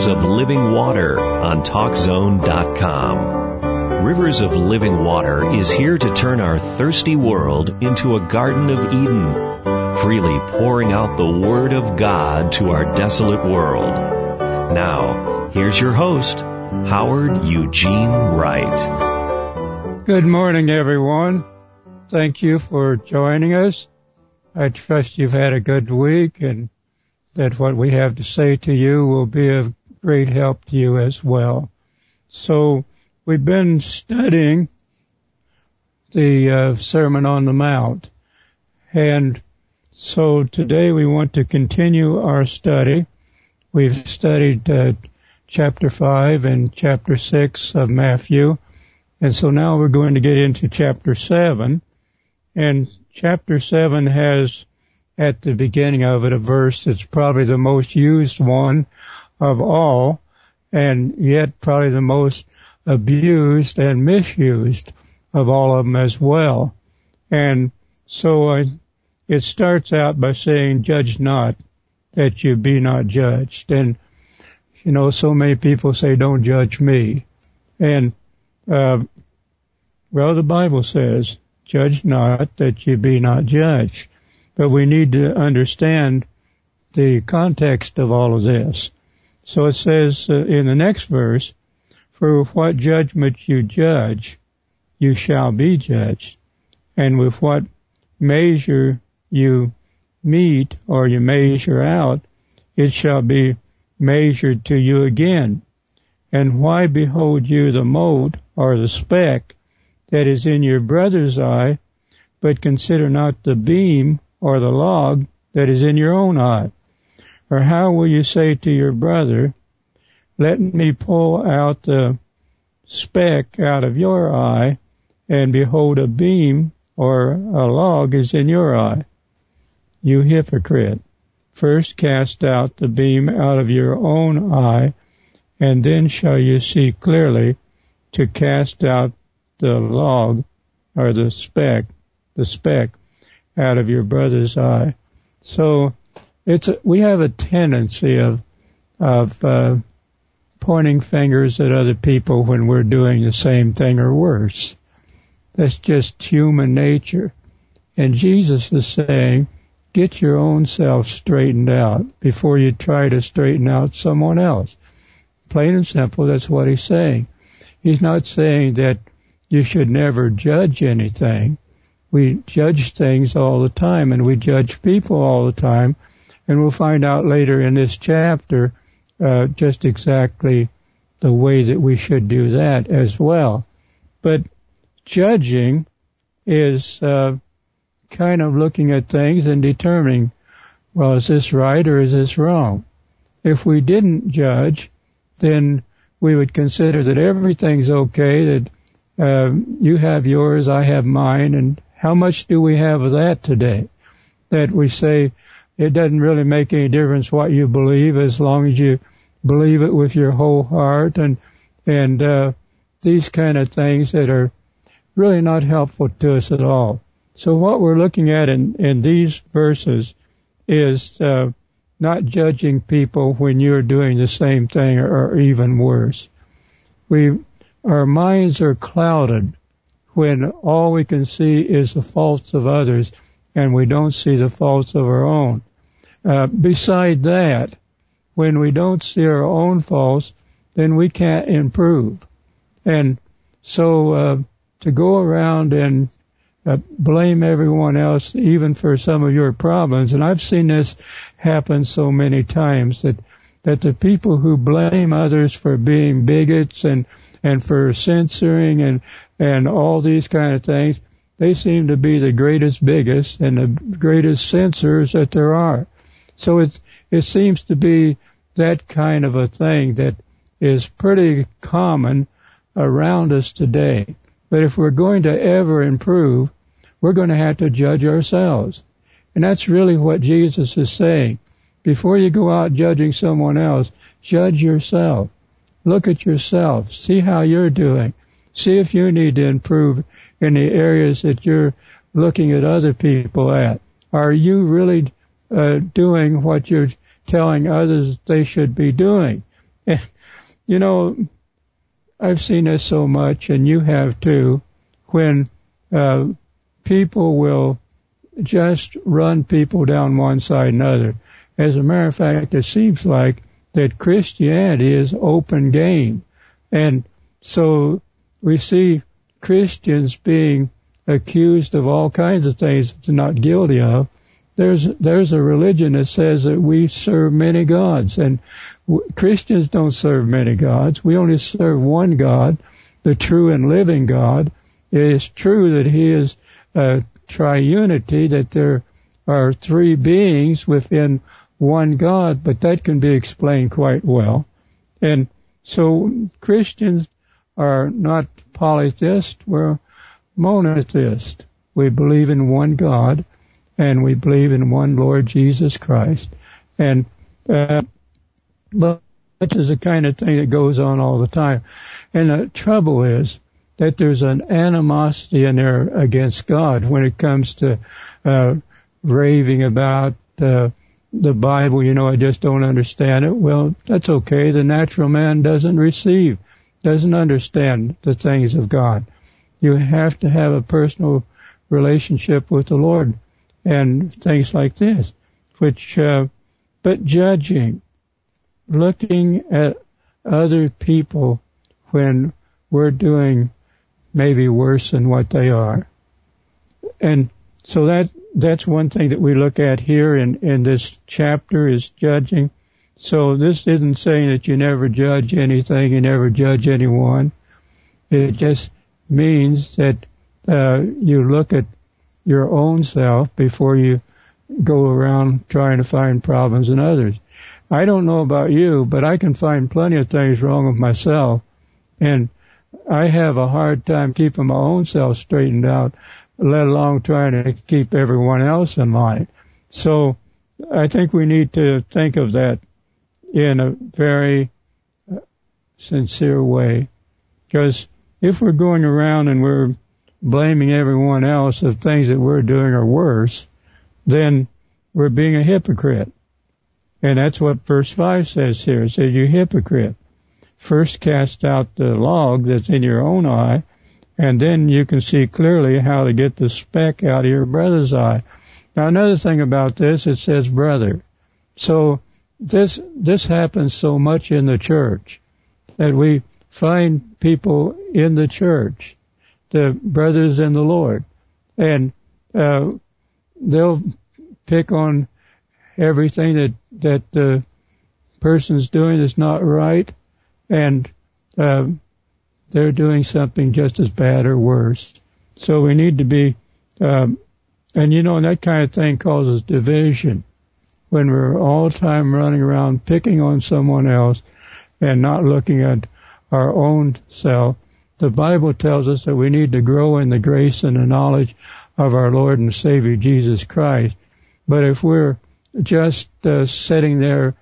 Rivers of Living Water on TalkZone.com. Rivers of Living Water is here to turn our thirsty world into a Garden of Eden, freely pouring out the Word of God to our desolate world. Now, here's your host, Howard Eugene Wright. Good morning, everyone. Thank you for joining us. I trust you've had a good week and that what we have to say to you will be of great help to you as well. So we've been studying the uh, Sermon on the Mount, and so today we want to continue our study. We've studied uh, chapter 5 and chapter 6 of Matthew, and so now we're going to get into chapter 7, and chapter 7 has at the beginning of it a verse that's probably the most used one of all, and yet probably the most abused and misused of all of them as well. And so uh, it starts out by saying, judge not that you be not judged. And, you know, so many people say, don't judge me. And, uh, well, the Bible says, judge not that you be not judged but we need to understand the context of all of this. So it says uh, in the next verse, for with what judgment you judge, you shall be judged. And with what measure you meet or you measure out, it shall be measured to you again. And why behold you the mote or the speck that is in your brother's eye, but consider not the beam or the log that is in your own eye? Or how will you say to your brother, let me pull out the speck out of your eye, and behold a beam or a log is in your eye? You hypocrite. First cast out the beam out of your own eye, and then shall you see clearly to cast out the log or the speck, the speck out of your brother's eye. So it's a, we have a tendency of of uh, pointing fingers at other people when we're doing the same thing or worse. That's just human nature. And Jesus is saying, get your own self straightened out before you try to straighten out someone else. Plain and simple, that's what he's saying. He's not saying that you should never judge anything we judge things all the time and we judge people all the time. And we'll find out later in this chapter uh, just exactly the way that we should do that as well. But judging is uh, kind of looking at things and determining, well, is this right or is this wrong? If we didn't judge, then we would consider that everything's okay, that uh, you have yours, I have mine, and how much do we have of that today? That we say it doesn't really make any difference what you believe as long as you believe it with your whole heart and and uh, these kind of things that are really not helpful to us at all. So what we're looking at in, in these verses is uh, not judging people when you're doing the same thing or, or even worse. We our minds are clouded when all we can see is the faults of others and we don't see the faults of our own. Uh, beside that, when we don't see our own faults, then we can't improve. And so uh, to go around and uh, blame everyone else, even for some of your problems, and I've seen this happen so many times that that the people who blame others for being bigots and and for censoring and and all these kind of things, they seem to be the greatest, biggest, and the greatest censors that there are. So it it seems to be that kind of a thing that is pretty common around us today. But if we're going to ever improve, we're going to have to judge ourselves. And that's really what Jesus is saying. Before you go out judging someone else, judge yourself. Look at yourself. See how you're doing. See if you need to improve in the areas that you're looking at other people at. Are you really uh, doing what you're telling others they should be doing? You know, I've seen this so much, and you have too, when uh, people will just run people down one side another. As a matter of fact, it seems like that Christianity is open game. And so we see Christians being accused of all kinds of things that they're not guilty of. There's there's a religion that says that we serve many gods, and w- Christians don't serve many gods. We only serve one God, the true and living God. It is true that He is a triunity, that there are three beings within one God, but that can be explained quite well. And so Christians are not polytheists, we're monotheist. We believe in one God and we believe in one Lord Jesus Christ. And, uh, but which is the kind of thing that goes on all the time. And the trouble is that there's an animosity in there against God when it comes to, uh, raving about, uh, the Bible, you know, I just don't understand it. Well, that's okay. The natural man doesn't receive, doesn't understand the things of God. You have to have a personal relationship with the Lord and things like this, which, uh, but judging, looking at other people when we're doing maybe worse than what they are. And so that, that's one thing that we look at here in, in this chapter is judging. So this isn't saying that you never judge anything, you never judge anyone. It just means that uh, you look at your own self before you go around trying to find problems in others. I don't know about you, but I can find plenty of things wrong with myself, and I have a hard time keeping my own self straightened out, let alone trying to keep everyone else in line. So I think we need to think of that in a very uh, sincere way, because if we're going around and we're blaming everyone else of things that we're doing are worse, then we're being a hypocrite. And that's what verse 5 says here. It says, you hypocrite. First cast out the log that's in your own eye, and then you can see clearly how to get the speck out of your brother's eye. Now another thing about this, it says brother. So this, this happens so much in the church that we find people in the church, the brothers in the Lord, and uh, they'll pick on everything that that the person's doing that's not right, and uh, they're doing something just as bad or worse. So we need to be, um, and you know, and that kind of thing causes division when we're all the time running around picking on someone else and not looking at our own self. The Bible tells us that we need to grow in the grace and the knowledge of our Lord and Savior Jesus Christ. But if we're just uh, sitting there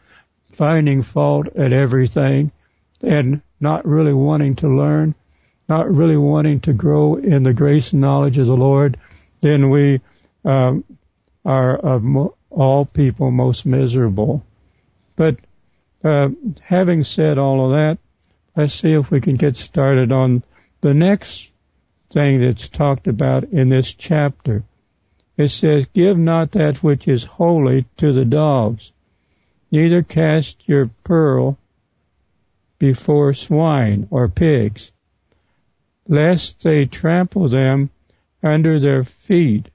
finding fault at everything and not really wanting to learn, not really wanting to grow in the grace and knowledge of the Lord, then we um, are of mo- all people most miserable. But uh, having said all of that, let's see if we can get started on the next thing that's talked about in this chapter. It says, Give not that which is holy to the dogs, neither cast your pearl before swine or pigs, lest they trample them under their feet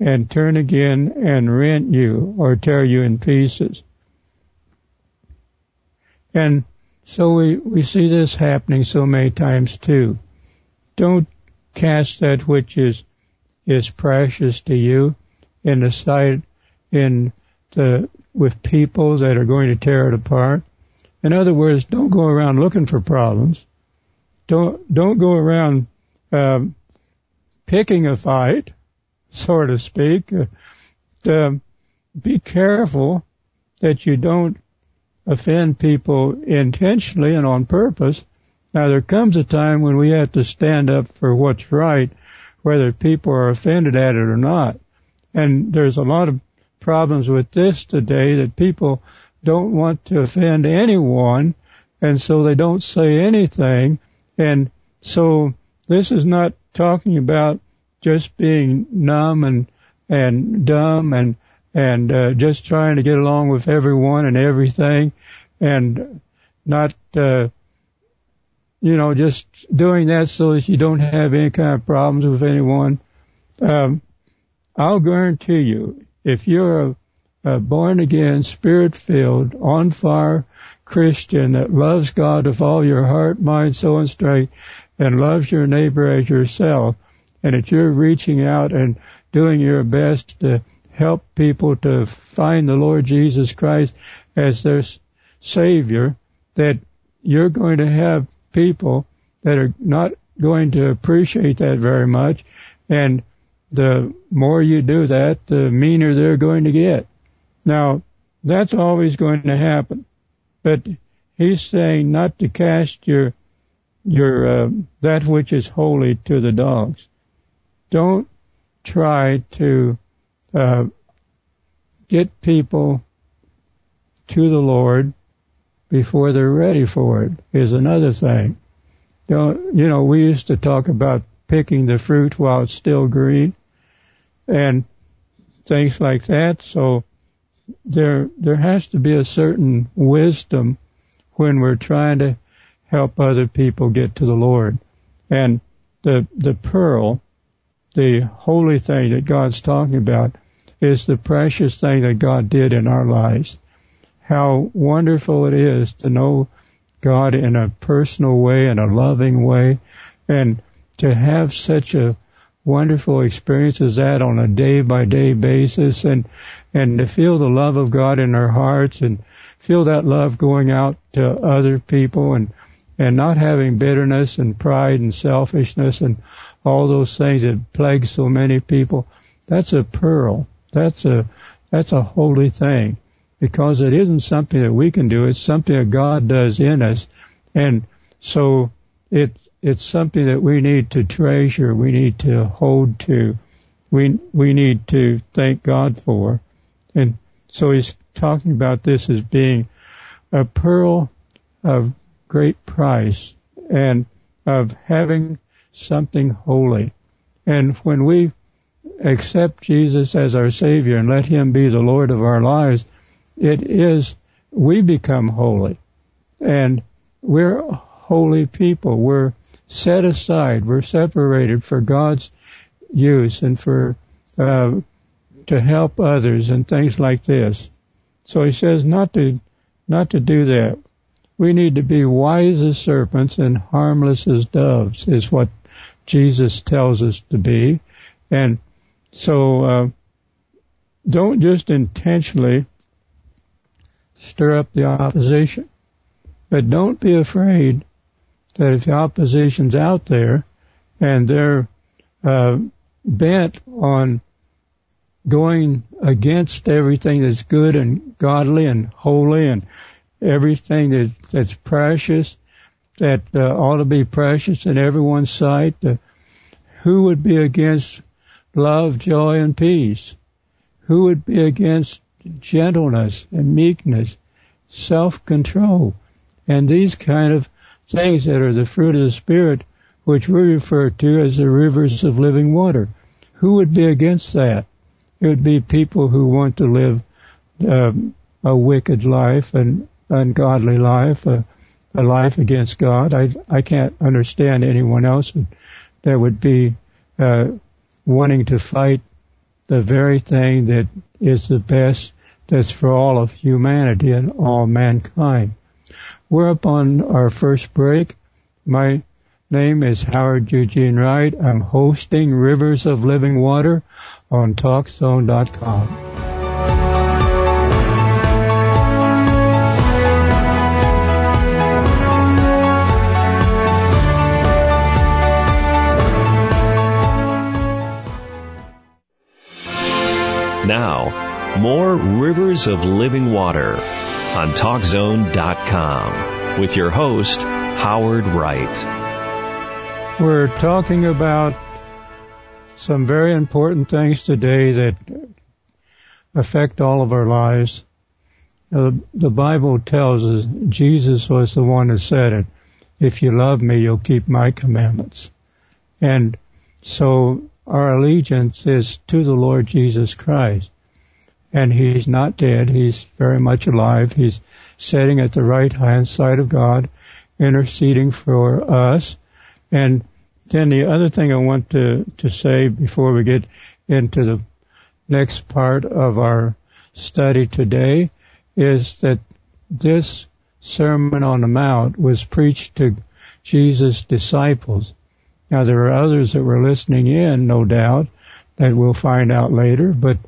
and turn again and rent you or tear you in pieces. And so we, we see this happening so many times too. Don't cast that which is, is precious to you in the sight, in the, with people that are going to tear it apart. In other words, don't go around looking for problems. Don't, don't go around, um, picking a fight, so to speak. Uh, be careful that you don't offend people intentionally and on purpose. Now there comes a time when we have to stand up for what's right, whether people are offended at it or not. And there's a lot of problems with this today that people don't want to offend anyone and so they don't say anything. And so this is not talking about just being numb and and dumb and and uh, just trying to get along with everyone and everything, and not uh, you know just doing that so that you don't have any kind of problems with anyone. Um, I'll guarantee you, if you're a, a born again, spirit filled, on fire Christian that loves God with all your heart, mind, soul, and strength, and loves your neighbor as yourself, and that you're reaching out and doing your best to help people to find the Lord Jesus Christ as their Savior, that you're going to have people that are not going to appreciate that very much, and the more you do that, the meaner they're going to get. Now, that's always going to happen. But he's saying not to cast your your uh, that which is holy to the dogs. Don't try to uh, get people to the Lord before they're ready for it. Is another thing. Don't you know? We used to talk about picking the fruit while it's still green and things like that. So there there has to be a certain wisdom when we're trying to help other people get to the Lord. And the the pearl, the holy thing that God's talking about, is the precious thing that God did in our lives. How wonderful it is to know God in a personal way, in a loving way, and to have such a wonderful experience as that on a day by day basis and and to feel the love of God in our hearts and feel that love going out to other people and and not having bitterness and pride and selfishness and all those things that plague so many people that's a pearl. That's a that's a holy thing. Because it isn't something that we can do. It's something that God does in us. And so it it's something that we need to treasure, we need to hold to, we we need to thank God for. And so he's talking about this as being a pearl of great price and of having something holy. And when we accept Jesus as our Savior and let Him be the Lord of our lives, it is, we become holy. And we're holy people. We're set aside. We're separated for God's use and for uh, to help others and things like this. So he says not to not to do that. We need to be wise as serpents and harmless as doves is what Jesus tells us to be. And so uh, don't just intentionally stir up the opposition, but don't be afraid that if the opposition's out there and they're uh, bent on going against everything that's good and godly and holy and everything that, that's precious, that uh, ought to be precious in everyone's sight, uh, who would be against love, joy, and peace? Who would be against gentleness and meekness, self-control, and these kind of things that are the fruit of the Spirit, which we refer to as the rivers of living water. Who would be against that? It would be people who want to live um, a wicked life, an ungodly life, a, a life against God. I I can't understand anyone else that would be uh, wanting to fight the very thing that is the best that's for all of humanity and all mankind. We're up on our first break. My name is Howard Eugene Wright. I'm hosting Rivers of Living Water on TalkZone.com. more Rivers of Living Water on TalkZone.com with your host, Howard Wright. We're talking about some very important things today that affect all of our lives. the Bible tells us Jesus was the one that said it. If you love me, you'll keep my commandments. And so our allegiance is to the Lord Jesus Christ. And he's not dead. He's very much alive. He's sitting at the right hand side of God, interceding for us. And then the other thing I want to, to say before we get into the next part of our study today is that this Sermon on the Mount was preached to Jesus' disciples. Now there are others that were listening in, no doubt, that we'll find out later, but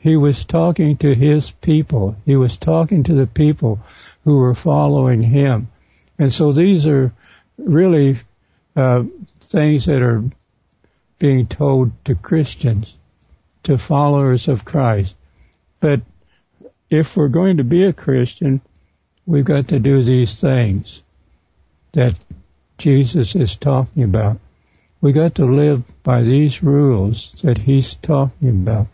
he was talking to his people. He was talking to the people who were following him. And so these are really uh, things that are being told to Christians, to followers of Christ. But if we're going to be a Christian, we've got to do these things that Jesus is talking about. We got to live by these rules that he's talking about.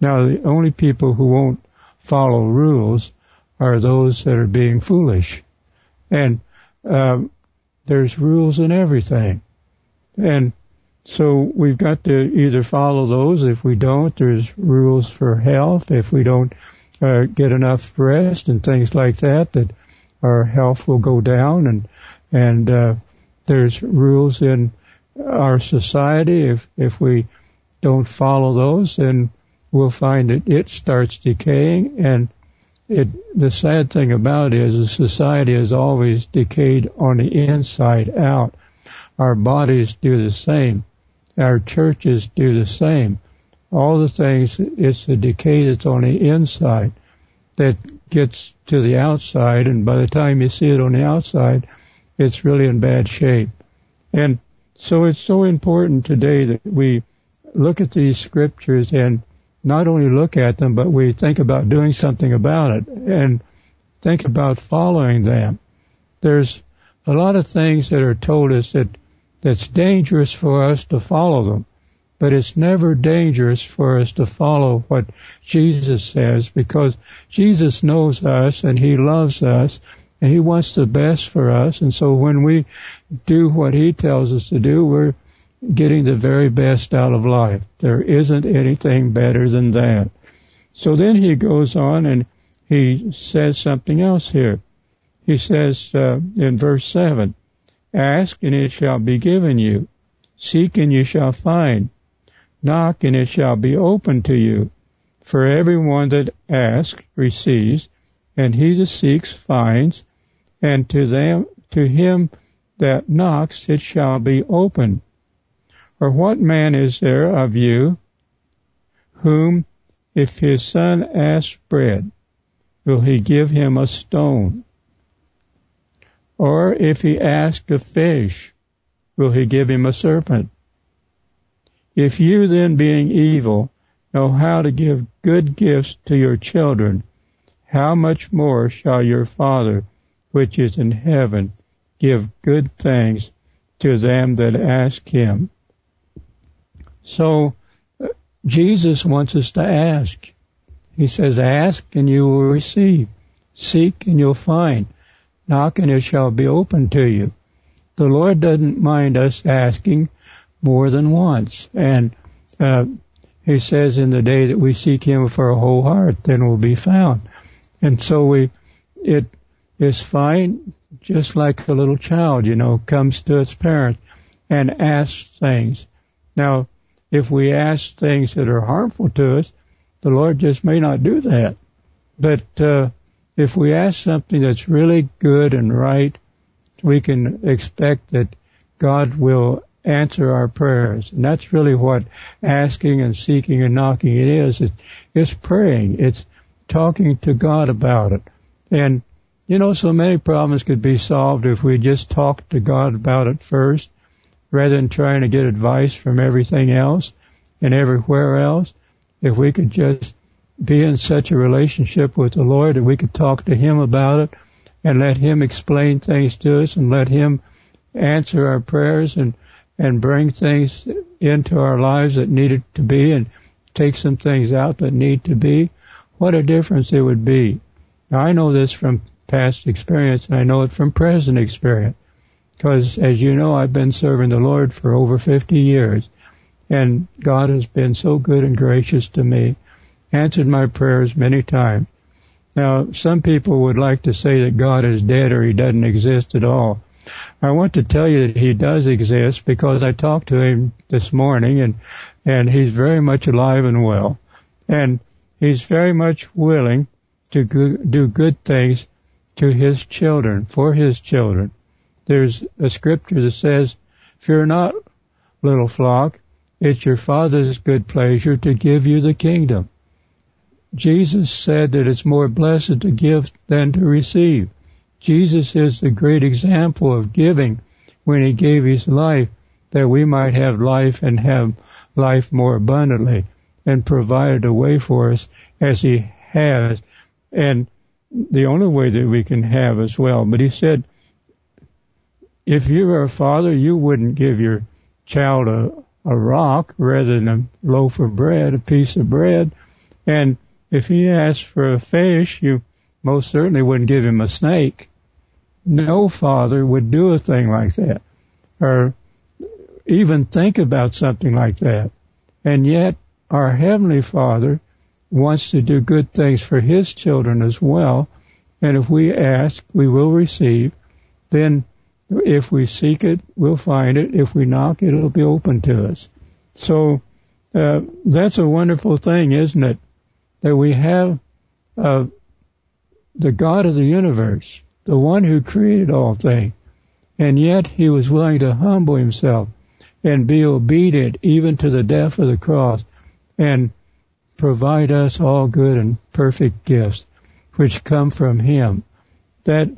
Now, the only people who won't follow rules are those that are being foolish. And um, there's rules in everything. And so we've got to either follow those. If we don't, there's rules for health. If we don't uh, get enough rest and things like that, that our health will go down. And and uh, there's rules in our society. If if we don't follow those, then we'll find that it starts decaying. And it the sad thing about it is, society has always decayed on the inside out. Our bodies do the same. Our churches do the same all the things, it's the decay that's on the inside that gets to the outside, and by the time you see it on the outside, it's really in bad shape. And so it's so important today that we look at these scriptures and not only look at them, but we think about doing something about it and think about following them. There's a lot of things that are told us that that's dangerous for us to follow them. But it's never dangerous for us to follow what Jesus says because Jesus knows us and He loves us and He wants the best for us. And so when we do what He tells us to do, we're getting the very best out of life. There isn't anything better than that. So then He goes on and He says something else here. He says uh, in verse 7, Ask and it shall be given you. Seek and you shall find. Knock and it shall be opened to you. For everyone that asks receives, and he that seeks finds, and to them to him that knocks it shall be opened. Or what man is there of you whom if his son asks bread, will he give him a stone? Or if he asks a fish, will he give him a serpent? If you then being evil know how to give good gifts to your children, how much more shall your Father which is in heaven give good things to them that ask him. So Jesus wants us to ask. He says, ask and you will receive. Seek and you'll find. Knock and it shall be opened to you. The Lord doesn't mind us asking more than once. And uh, he says, in the day that we seek him with our whole heart, then we'll be found. And so we, it is fine, just like a little child, you know, comes to its parent and asks things. Now, if we ask things that are harmful to us, the Lord just may not do that. But uh, if we ask something that's really good and right, we can expect that God will answer our prayers. And that's really what asking and seeking and knocking it is. It's praying. It's talking to God about it. And, you know, so many problems could be solved if we just talked to God about it first, rather than trying to get advice from everything else and everywhere else. If we could just be in such a relationship with the Lord that we could talk to Him about it and let Him explain things to us and let Him answer our prayers and and bring things into our lives that needed to be and take some things out that need to be, what a difference it would be. Now I know this from past experience and I know it from present experience. Because as you know, I've been serving the Lord for over 50 years and God has been so good and gracious to me, answered my prayers many times. Now, some people would like to say that God is dead or he doesn't exist at all. I want to tell you that he does exist because I talked to him this morning and, and he's very much alive and well. And he's very much willing to do good things to his children, for his children. There's a scripture that says, fear not, little flock, it's your Father's good pleasure to give you the kingdom. Jesus said that it's more blessed to give than to receive. Jesus is the great example of giving when he gave his life that we might have life and have life more abundantly and provided a way for us as he has and the only way that we can have as well. But he said, if you were a father, you wouldn't give your child a, a rock rather than a loaf of bread, a piece of bread. And if he asked for a fish, you most certainly wouldn't give him a snake. No father would do a thing like that or even think about something like that. And yet our Heavenly Father wants to do good things for His children as well. And if we ask, we will receive. Then if we seek it, we'll find it. If we knock, it'll be open to us. So uh, that's a wonderful thing, isn't it? That we have uh, the God of the universe, the one who created all things, and yet he was willing to humble himself and be obedient even to the death of the cross and provide us all good and perfect gifts which come from him. That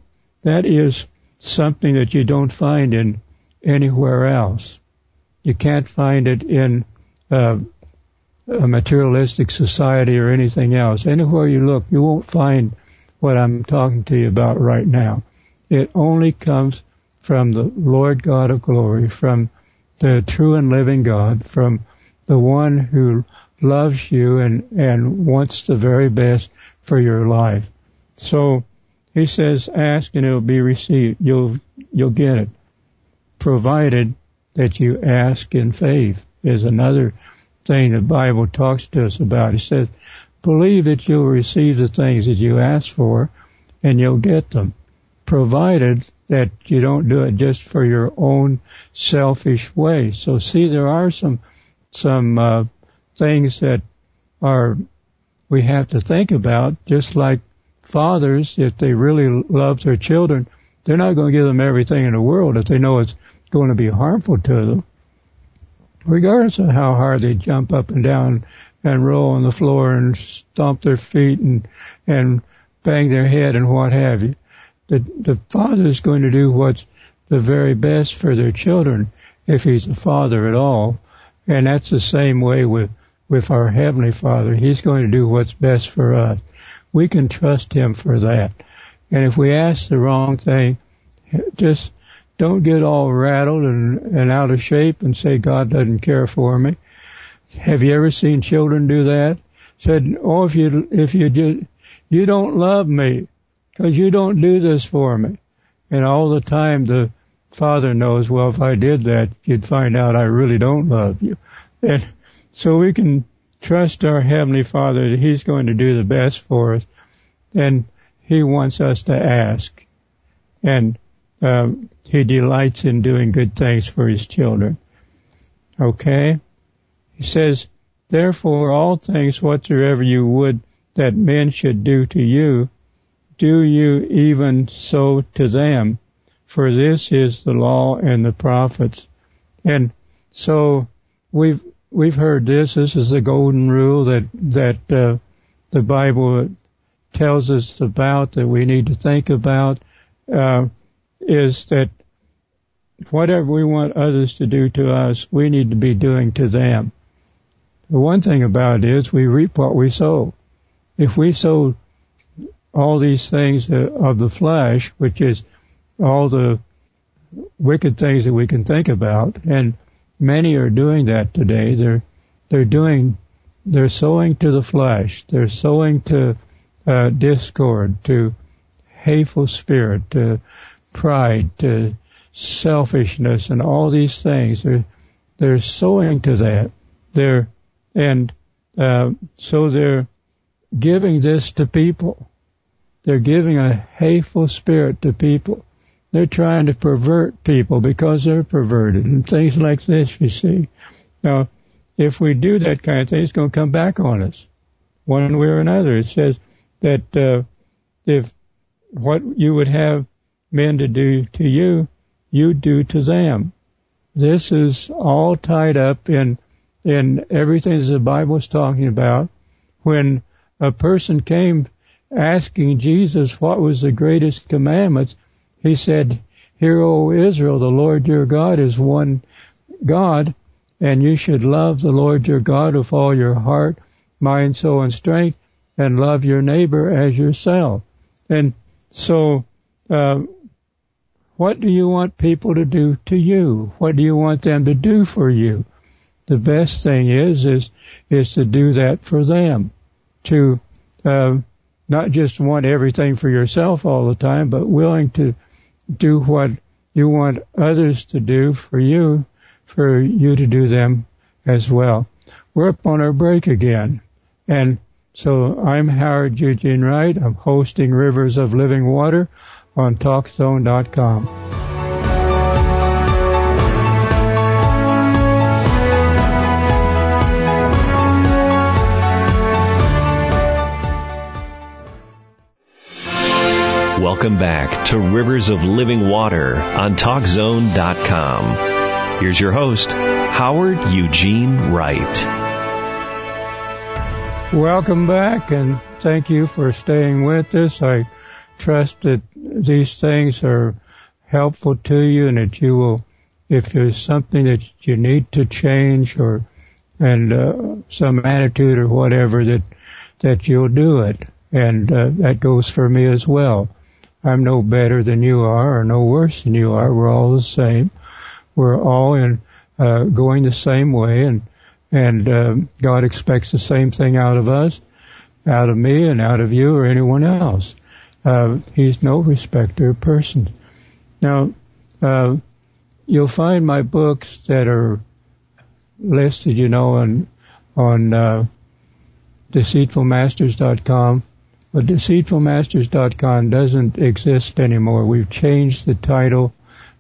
that is something that you don't find in anywhere else. You can't find it in uh, a materialistic society or anything else. Anywhere you look, you won't find what I'm talking to you about right now. It only comes from the Lord God of glory, from the true and living God, from the one who loves you and, and wants the very best for your life. So he says, ask and it will be received. You'll, you'll get it. Provided that you ask in faith is another thing the Bible talks to us about. It says, believe that you'll receive the things that you ask for and you'll get them. Provided that you don't do it just for your own selfish way. So see, there are some, some, uh, things that are, we have to think about, just like fathers, if they really love their children, they're not going to give them everything in the world if they know it's going to be harmful to them. Regardless of how hard they jump up and down and roll on the floor and stomp their feet and, and bang their head and what have you. The, the father is going to do what's the very best for their children if he's a father at all. And that's the same way with, with our Heavenly Father. He's going to do what's best for us we can trust Him for that. And if we ask the wrong thing, just don't get all rattled and, and out of shape and say God doesn't care for me. Have you ever seen children do that? Said, oh, if you, if you do, you don't love me because you don't do this for me. And all the time the father knows, well, if I did that, you'd find out I really don't love you. And so we can trust our Heavenly Father that He's going to do the best for us, and He wants us to ask. And um, He delights in doing good things for His children. Okay? He says, Therefore, all things whatsoever you would that men should do to you, do you even so to them, for this is the law and the prophets. And so we've we've heard this. This is the golden rule that that uh, the Bible tells us about that we need to think about uh, is that whatever we want others to do to us, we need to be doing to them. The one thing about it is we reap what we sow. If we sow all these things of the flesh, which is all the wicked things that we can think about, and many are doing that today. They're they're doing they're sowing to the flesh. They're sowing to uh, discord, to hateful spirit, to pride, to selfishness, and all these things. They're, they're sowing to that. They're, and, uh, so they're giving this to people. They're giving a hateful spirit to people. They're trying to pervert people because they're perverted and things like this, you see. Now, if we do that kind of thing, it's going to come back on us one way or another. It says that uh, if what you would have men to do to you, you do to them. This is all tied up in in everything that the Bible is talking about. When a person came asking Jesus what was the greatest commandments, he said, Hear, O Israel, the Lord your God is one God, and you should love the Lord your God with all your heart, mind, soul, and strength, and love your neighbor as yourself. And so, uh, what do you want people to do to you? What do you want them to do for you? The best thing is is is to do that for them, to uh, not just want everything for yourself all the time, but willing to do what you want others to do for you, for you to do them as well. We're up on our break again. And so I'm Howard Eugene Wright. I'm hosting Rivers of Living Water on TalkZone.com. Welcome back to Rivers of Living Water on TalkZone.com. Here's your host, Howard Eugene Wright. Welcome back and thank you for staying with us. I trust that these things are helpful to you and that you will, if there's something that you need to change or, and, uh, some attitude or whatever that, that you'll do it. And, uh, that goes for me as well. I'm no better than you are or no worse than you are. We're all the same. We're all in, uh, going the same way and, and, uh, God expects the same thing out of us, out of me and out of you or anyone else. Uh, he's no respecter of persons. Now, uh, you'll find my books that are listed, you know, on, on, uh, deceitfulmasters.com but deceitfulmasters.com doesn't exist anymore. We've changed the title,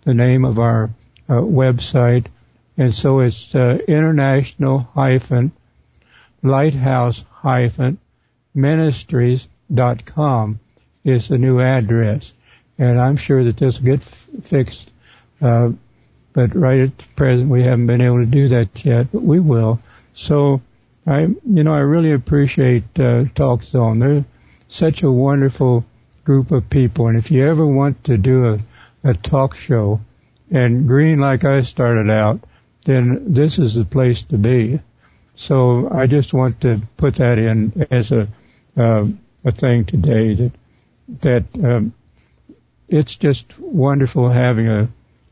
the name of our uh, website, and so it's uh, international hyphen lighthouse hyphen ministries.com is the new address. And I'm sure that this will get f- fixed, uh, but right at present we haven't been able to do that yet, but we will. So I, you know, I really appreciate uh, Talk Zone. They're, such a wonderful group of people. And if you ever want to do a, a talk show and green like I started out, then this is the place to be. So I just want to put that in as a uh, a thing today that that um, it's just wonderful having a,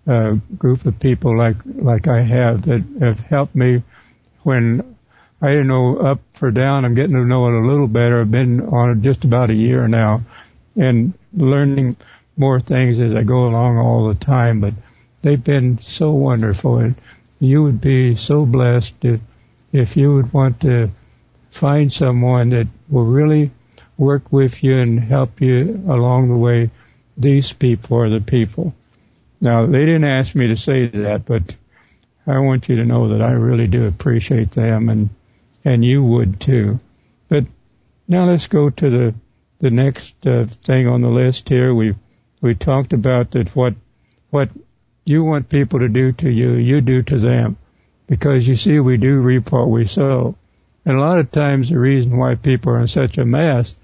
a group of people like like I have that have helped me when I didn't know up for down. I'm getting to know it a little better. I've been on it just about a year now and learning more things as I go along all the time, but they've been so wonderful and you would be so blessed if, if you would want to find someone that will really work with you and help you along the way. These people are the people. Now, they didn't ask me to say that, but I want you to know that I really do appreciate them and and you would too. But now let's go to the the next uh, thing on the list here. We we talked about that what what you want people to do to you, you do to them, because you see we do reap what we sow. And a lot of times the reason why people are in such a mess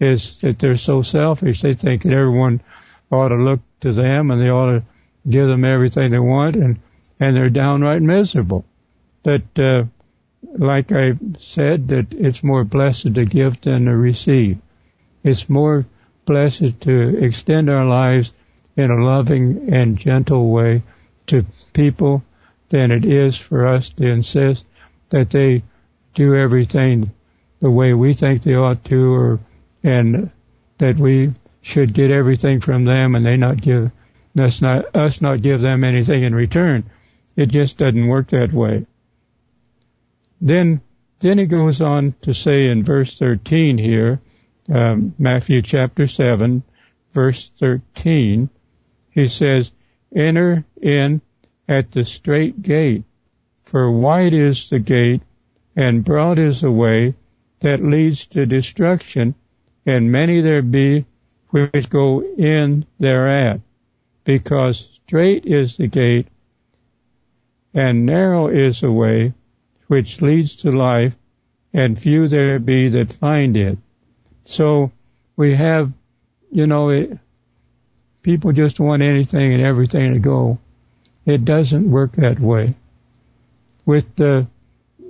is that they're so selfish. They think that everyone ought to look to them and they ought to give them everything they want and, and they're downright miserable. But, uh, like I said, that it's more blessed to give than to receive. It's more blessed to extend our lives in a loving and gentle way to people than it is for us to insist that they do everything the way we think they ought to or and that we should get everything from them and they not give us not us not give them anything in return. It just doesn't work that way. Then then he goes on to say in verse 13 here, um, Matthew chapter 7, verse 13, he says, Enter in at the straight gate, for wide is the gate, and broad is the way that leads to destruction, and many there be which go in thereat, because straight is the gate, and narrow is the way which leads to life, and few there be that find it. So we have, you know, it, people just want anything and everything to go. It doesn't work that way. With the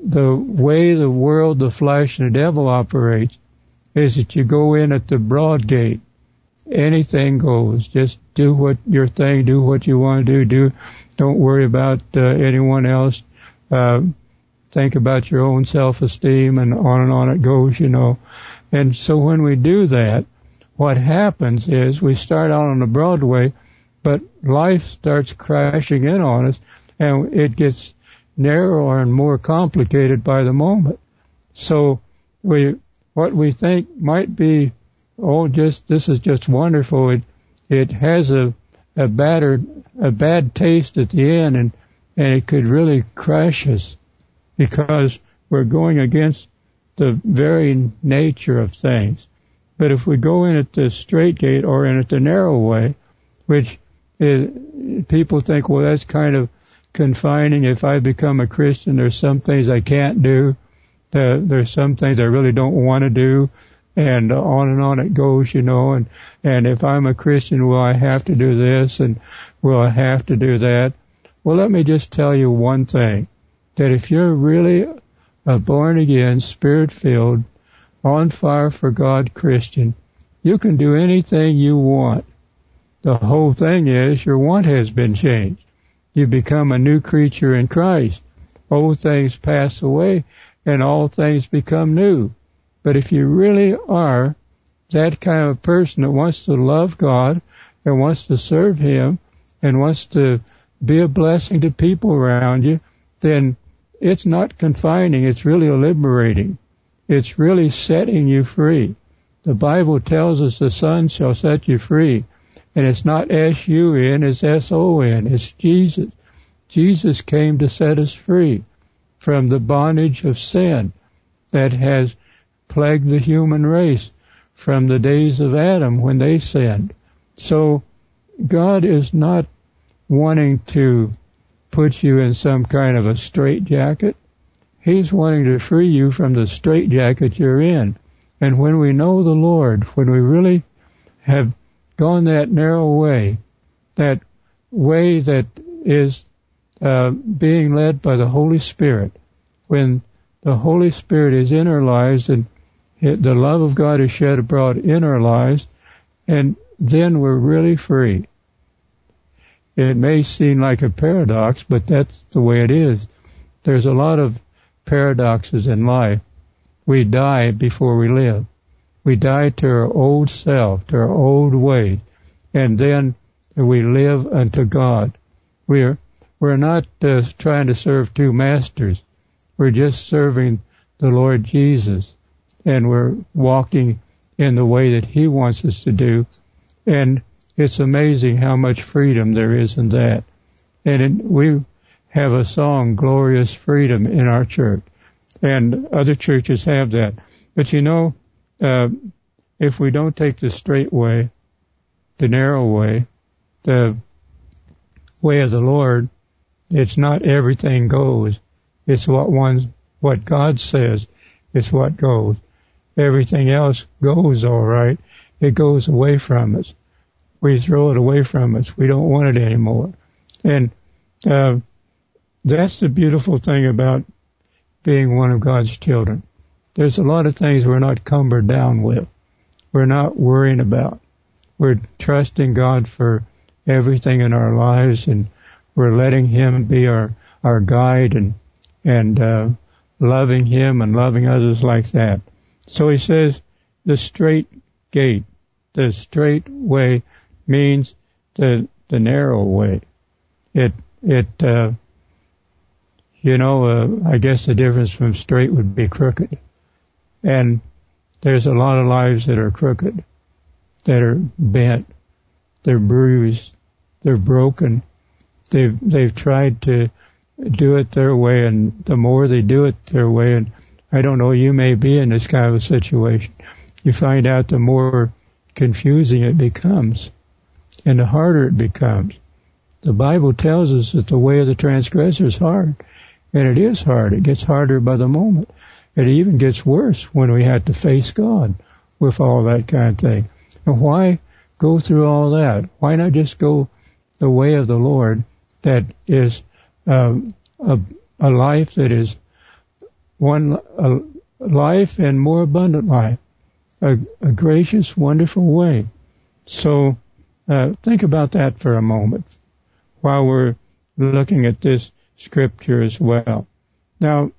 the way the world, the flesh, and the devil operates, is that you go in at the broad gate. Anything goes. Just do what your thing. Do what you want to do. Do. Don't worry about uh, anyone else. Uh, think about your own self-esteem, and on and on it goes. You know. And so when we do that, what happens is we start out on the Broadway, but life starts crashing in on us, and it gets narrower and more complicated by the moment. So we, what we think might be, oh, just this is just wonderful. It it has a a battered a bad taste at the end, and and it could really crash us because we're going against the very nature of things. But if we go in at the straight gate or in at the narrow way, which is, people think, well, that's kind of confining. If I become a Christian, there's some things I can't do. Uh, there's some things I really don't want to do, and on and on it goes, you know. And and if I'm a Christian, will I have to do this, and will I have to do that? Well, let me just tell you one thing: that if you're really a born again, spirit filled, on fire for God Christian, you can do anything you want. The whole thing is your want has been changed. You become a new creature in Christ. Old things pass away and all things become new. But if you really are that kind of person that wants to love God and wants to serve Him and wants to be a blessing to people around you, then it's not confining, it's really liberating. It's really setting you free. The Bible tells us the Son shall set you free. And it's not S-U-N, it's S-O-N. It's Jesus. Jesus came to set us free from the bondage of sin that has plagued the human race from the days of Adam when they sinned. So God is not wanting to put you in some kind of a straitjacket. He's wanting to free you from the straitjacket you're in. And when we know the Lord, when we really have gone that narrow way, that way that is uh, being led by the Holy Spirit, when the Holy Spirit is in our lives and the love of God is shed abroad in our lives, and then we're really free. It may seem like a paradox, but that's the way it is. There's a lot of paradoxes in life. We die before we live. We die to our old self, to our old ways, and then we live unto God. We're we're not uh, trying to serve two masters. We're just serving the Lord Jesus, and we're walking in the way that He wants us to do. And it's amazing how much freedom there is in that. And we have a song, Glorious Freedom, in our church. And other churches have that. But you know, uh, if we don't take the straight way, the narrow way, the way of the Lord, it's not everything goes. It's what one, what God says. It's what goes. Everything else goes all right. It goes away from us we throw it away from us. We don't want it anymore. And uh, that's the beautiful thing about being one of God's children. There's a lot of things we're not cumbered down with. We're not worrying about. We're trusting God for everything in our lives, and we're letting Him be our our guide and and uh, loving Him and loving others like that. So He says, the straight gate. The straight way means the the narrow way. It it uh, you know uh, I guess the difference from straight would be crooked, and there's a lot of lives that are crooked, that are bent, they're bruised, they're broken. They've they've tried to do it their way, and the more they do it their way, and I don't know, you may be in this kind of a situation. You find out the more confusing it becomes, and the harder it becomes. The Bible tells us that the way of the transgressor is hard, and it is hard. It gets harder by the moment. It even gets worse when we have to face God with all that kind of thing. And why go through all that? Why not just go the way of the Lord that is um, a, a life that is one a life and more abundant life, a, a gracious, wonderful way. So uh, think about that for a moment while we're looking at this scripture as well. Now,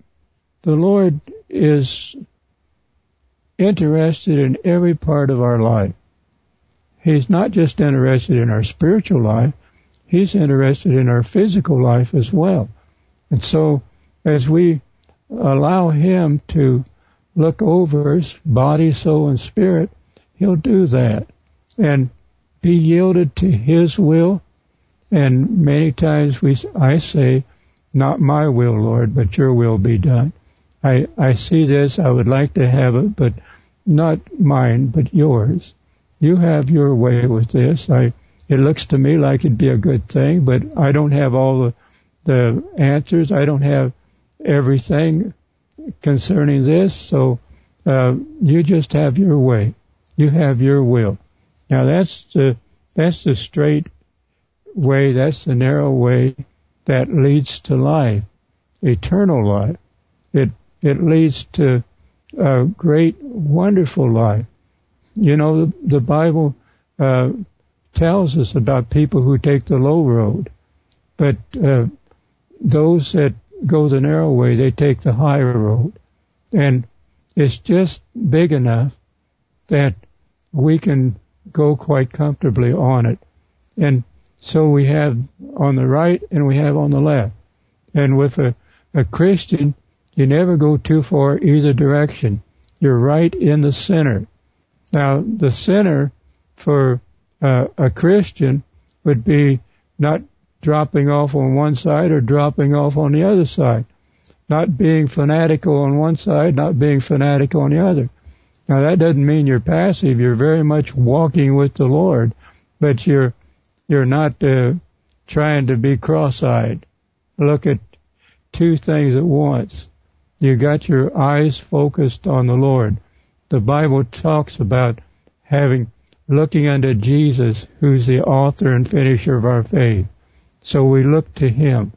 the Lord is interested in every part of our life. He's not just interested in our spiritual life, He's interested in our physical life as well. And so, as we allow Him to look over us, body, soul, and spirit, He'll do that. And be yielded to His will. And many times we, I say, not my will, Lord, but your will be done. I, I see this, I would like to have it, but not mine, but yours. You have your way with this. I, it looks to me like it'd be a good thing, but I don't have all the, the answers. I don't have everything concerning this, so uh, you just have your way. You have your will. Now that's the that's the straight way. That's the narrow way that leads to life, eternal life. It it leads to a great, wonderful life. You know, the, the Bible uh, tells us about people who take the low road, but uh, those that go the narrow way, they take the higher road. And it's just big enough that we can go quite comfortably on it. And so we have on the right and we have on the left. And with a, a Christian, you never go too far either direction. You're right in the center. Now, the center for uh, a Christian would be not dropping off on one side or dropping off on the other side. Not being fanatical on one side, not being fanatical on the other. Now that doesn't mean you're passive. You're very much walking with the Lord, but you're you're not uh, trying to be cross-eyed. Look at two things at once. You got your eyes focused on the Lord. The Bible talks about having looking unto Jesus, who's the author and finisher of our faith. So we look to Him,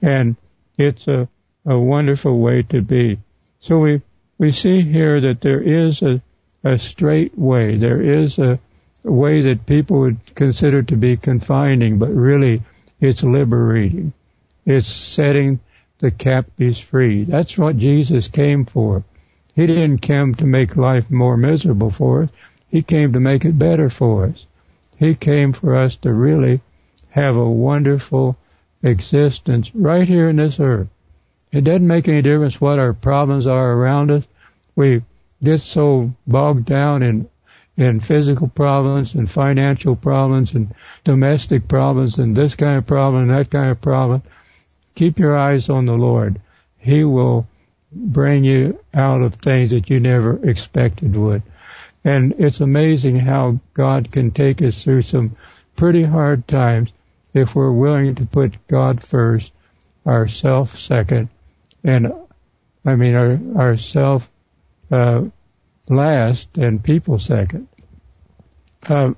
and it's a, a wonderful way to be. So we we see here that there is a, a straight way. There is a, way that people would consider to be confining, but really it's liberating. It's setting the captives free. That's what Jesus came for. He didn't come to make life more miserable for us. He came to make it better for us. He came for us to really have a wonderful existence right here in this earth. It doesn't make any difference what our problems are around us. We get so bogged down in in physical problems and financial problems and domestic problems and this kind of problem and that kind of problem. Keep your eyes on the Lord. He will bring you out of things that you never expected would. And it's amazing how God can take us through some pretty hard times if we're willing to put God first, ourself second, and I mean our ourself uh, last and people second. Uh,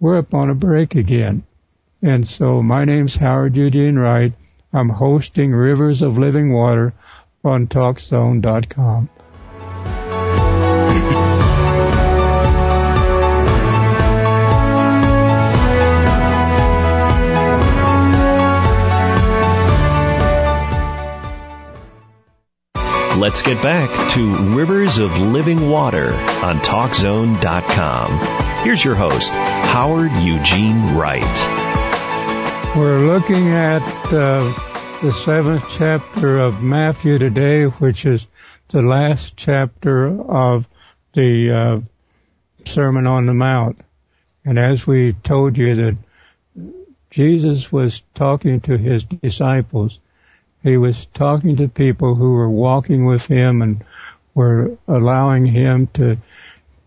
we're up on a break again, and so my name's Howard Eugene Wright. I'm hosting Rivers of Living Water on TalkZone.com. Let's get back to Rivers of Living Water on TalkZone.com. Here's your host, Howard Eugene Wright. We're looking at uh, the seventh chapter of Matthew today, which is the last chapter of the uh, Sermon on the Mount. And as we told you that Jesus was talking to his disciples, he was talking to people who were walking with him and were allowing him to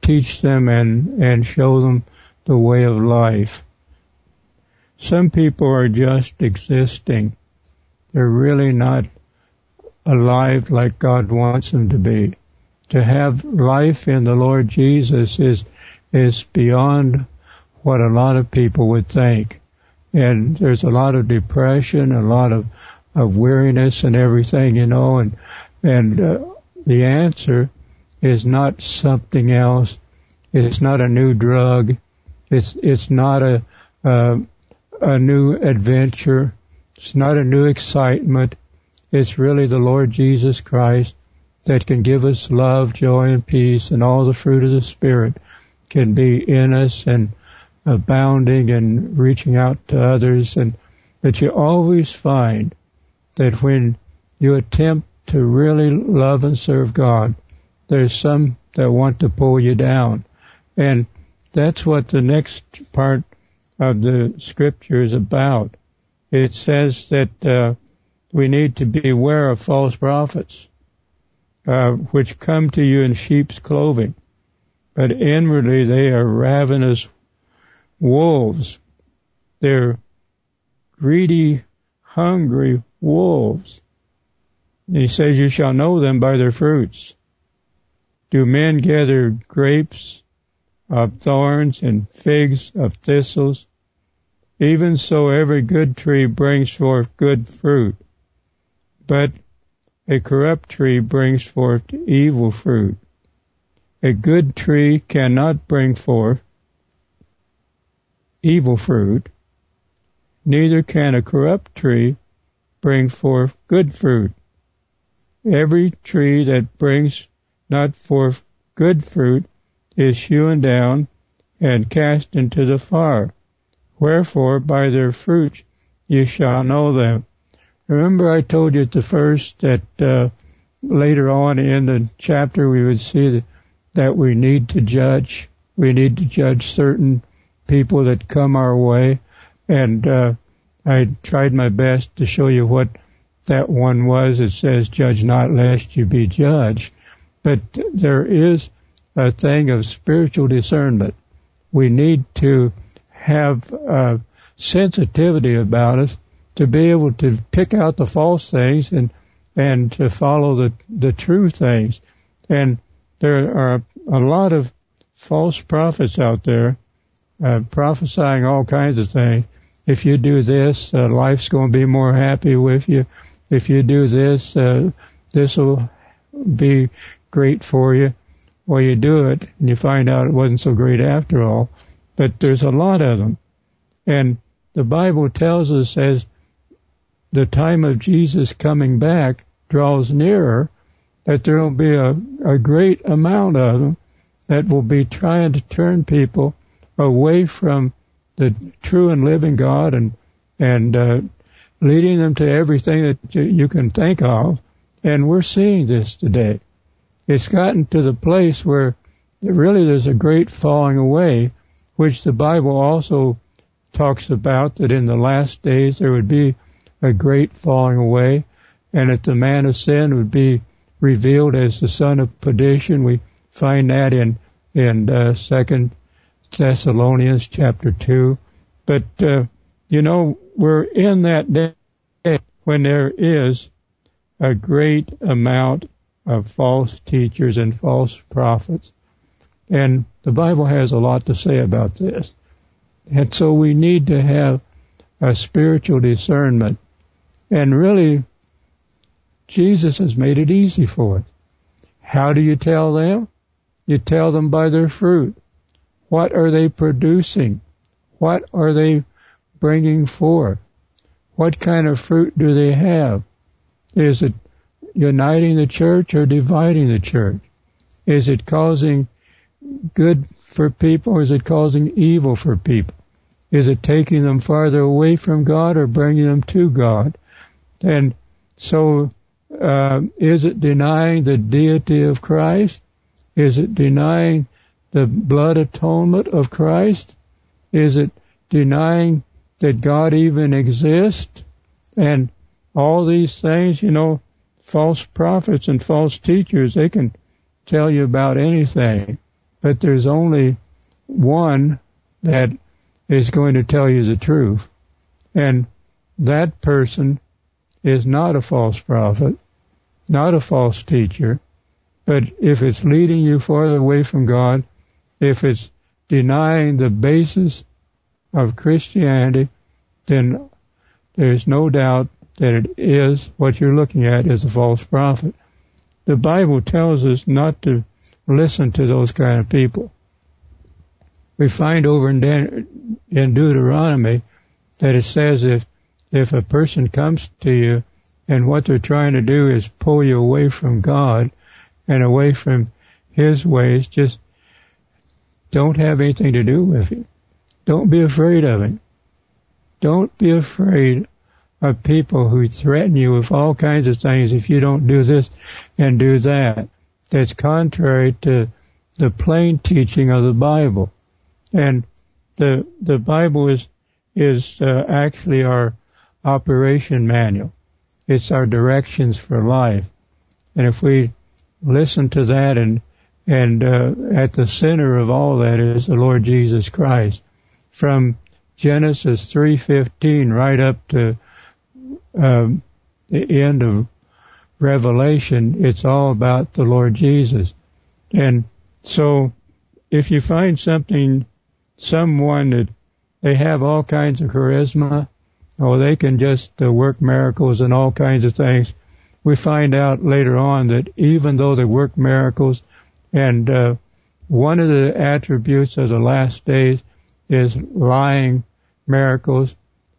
teach them and, and show them the way of life. Some people are just existing. They're really not alive like God wants them to be. To have life in the Lord Jesus is, is beyond what a lot of people would think. And there's a lot of depression, a lot of, of weariness and everything, you know, and, and, uh, the answer is not something else. It's not a new drug. It's, it's not a, uh, a new adventure. It's not a new excitement. It's really the Lord Jesus Christ that can give us love, joy, and peace, and all the fruit of the Spirit can be in us and abounding and reaching out to others. And that you always find that when you attempt to really love and serve God, there's some that want to pull you down. And that's what the next part of the scripture is about it says that uh, we need to beware of false prophets, uh, which come to you in sheep's clothing, but inwardly they are ravenous wolves. They're greedy, hungry wolves. He says, You shall know them by their fruits. Do men gather grapes of thorns and figs of thistles? Even so every good tree brings forth good fruit, but a corrupt tree brings forth evil fruit. A good tree cannot bring forth evil fruit, neither can a corrupt tree bring forth good fruit. Every tree that brings not forth good fruit is hewn down and cast into the fire. Wherefore by their fruits you shall know them. Remember I told you at the first that uh, later on in the chapter we would see that, that we need to judge. We need to judge certain people that come our way. And uh, I tried my best to show you what that one was. It says, judge not lest you be judged. But there is a thing of spiritual discernment. We need to have uh, sensitivity about us to be able to pick out the false things and and to follow the the true things. And there are a lot of false prophets out there uh, prophesying all kinds of things. If you do this, uh, life's going to be more happy with you. If you do this, uh, this will be great for you. Well, you do it and you find out it wasn't so great after all but there's a lot of them. And the Bible tells us as the time of Jesus coming back draws nearer, that there will be a, a great amount of them that will be trying to turn people away from the true and living God and and uh, leading them to everything that you can think of. And we're seeing this today. It's gotten to the place where really there's a great falling away which the Bible also talks about that in the last days there would be a great falling away and that the man of sin would be revealed as the son of perdition. We find that in, in, uh, second Thessalonians chapter two. But, uh, you know, we're in that day when there is a great amount of false teachers and false prophets. And the Bible has a lot to say about this. And so we need to have a spiritual discernment. And really, Jesus has made it easy for us. How do you tell them? You tell them by their fruit. What are they producing? What are they bringing forth? What kind of fruit do they have? Is it uniting the church or dividing the church? Is it causing good for people or is it causing evil for people? Is it taking them farther away from God or bringing them to God? And so, uh, is it denying the deity of Christ? Is it denying the blood atonement of Christ? Is it denying that God even exists? And all these things, you know, false prophets and false teachers, they can tell you about anything, but there's only one that is going to tell you the truth. And that person is not a false prophet, not a false teacher, but if it's leading you farther away from God, if it's denying the basis of Christianity, then there's no doubt that it is what you're looking at is a false prophet. The Bible tells us not to listen to those kind of people. We find over in, De- in Deuteronomy that it says if if a person comes to you and what they're trying to do is pull you away from God and away from His ways, just don't have anything to do with it. Don't be afraid of it. Don't be afraid of people who threaten you with all kinds of things if you don't do this and do that. That's contrary to the plain teaching of the Bible. And the the Bible is is uh, actually our operation manual. It's our directions for life. And if we listen to that and and uh, at the center of all that is the Lord Jesus Christ. From Genesis 3:15 right up to um, the end of Revelation, it's all about the Lord Jesus. And so if you find something, someone that they have all kinds of charisma, or they can just uh, work miracles and all kinds of things, we find out later on that even though they work miracles, and uh, one of the attributes of the last days is lying miracles,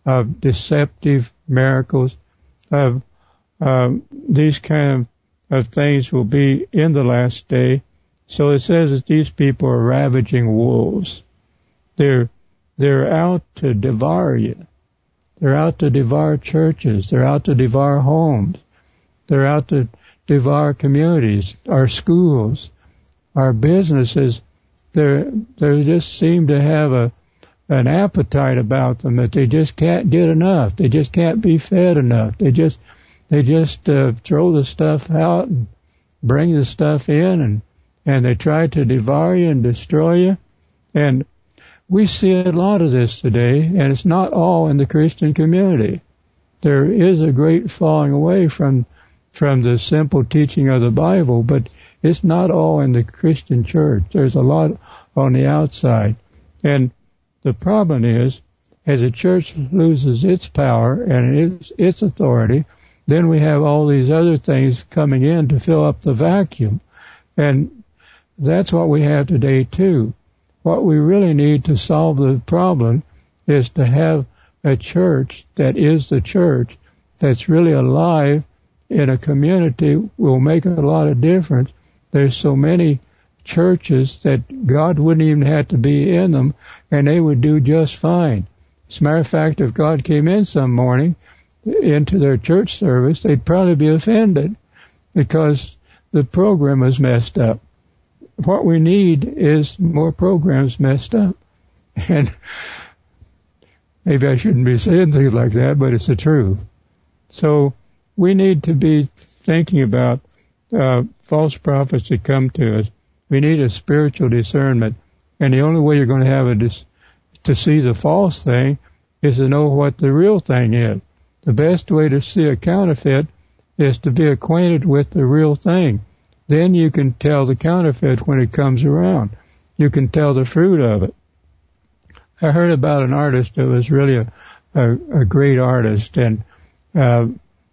of deceptive miracles, of um, these kind of, of things will be in the last day. So it says that these people are ravaging wolves. They're they're out to devour you. They're out to devour churches. They're out to devour homes. They're out to devour communities, our schools, our businesses. They're they just seem to have a an appetite about them that they just can't get enough. They just can't be fed enough. They just they just uh, throw the stuff out and bring the stuff in and and they try to devour you and destroy you. And we see a lot of this today, and it's not all in the Christian community. There is a great falling away from from the simple teaching of the Bible, but it's not all in the Christian church. There's a lot on the outside. And the problem is, as a church loses its power and its, its authority, then we have all these other things coming in to fill up the vacuum. And that's what we have today too. What we really need to solve the problem is to have a church that is the church that's really alive in a community will make a lot of difference. There's so many churches that God wouldn't even have to be in them and they would do just fine. As a matter of fact, if God came in some morning into their church service, they'd probably be offended because the program was messed up. What we need is more programs messed up. And maybe I shouldn't be saying things like that, but it's the truth. So we need to be thinking about uh, false prophets that come to us we need a spiritual discernment. And the only way you're going to have a dis- to see the false thing is to know what the real thing is. The best way to see a counterfeit is to be acquainted with the real thing. Then you can tell the counterfeit when it comes around. You can tell the fruit of it. I heard about an artist that was really a, a, a great artist and, uh,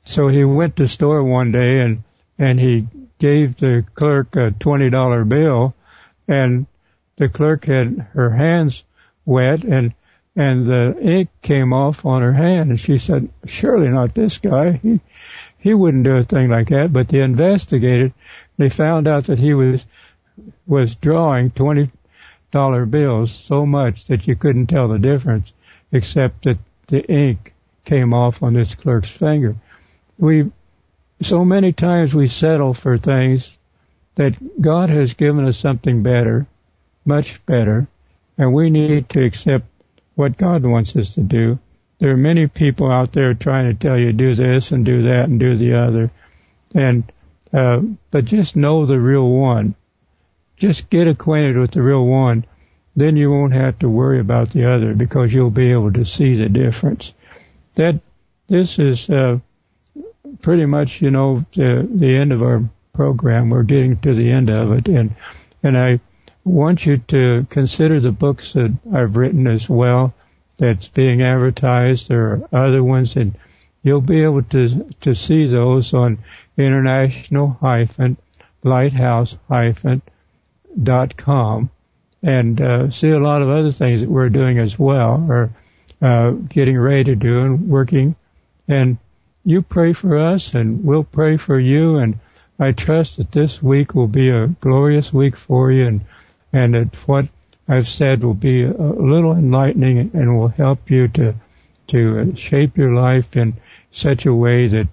so he went to store one day and, and he gave the clerk a twenty dollar bill, and the clerk had her hands wet and and the ink came off on her hand, and she said, "Surely not this guy. He he wouldn't do a thing like that, but they investigated. They found out that he was was drawing twenty dollar bills so much that you couldn't tell the difference, except that the ink came off on this clerk's finger. We so many times we settle for things that God has given us something better, much better, and we need to accept what God wants us to do. There are many people out there trying to tell you do this and do that and do the other, and uh, but just know the real one. Just get acquainted with the real one, then you won't have to worry about the other because you'll be able to see the difference. That this is uh, pretty much, you know, the the end of our program. We're getting to the end of it, and and I want you to consider the books that I've written as well. That's being advertised. There are other ones, and you'll be able to to see those on international hyphen lighthouse hyphen dot com, and uh, see a lot of other things that we're doing as well, or uh, getting ready to do and working. And you pray for us, and we'll pray for you, and I trust that this week will be a glorious week for you and, and that what I've said will be a little enlightening and will help you to, to shape your life in such a way that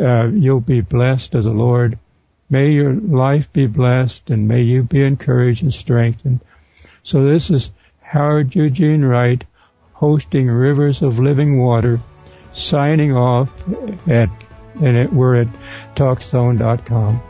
uh, you'll be blessed of the Lord. May your life be blessed and may you be encouraged and strengthened. So this is Howard Eugene Wright hosting Rivers of Living Water, signing off at and it, we're at talkzone.com.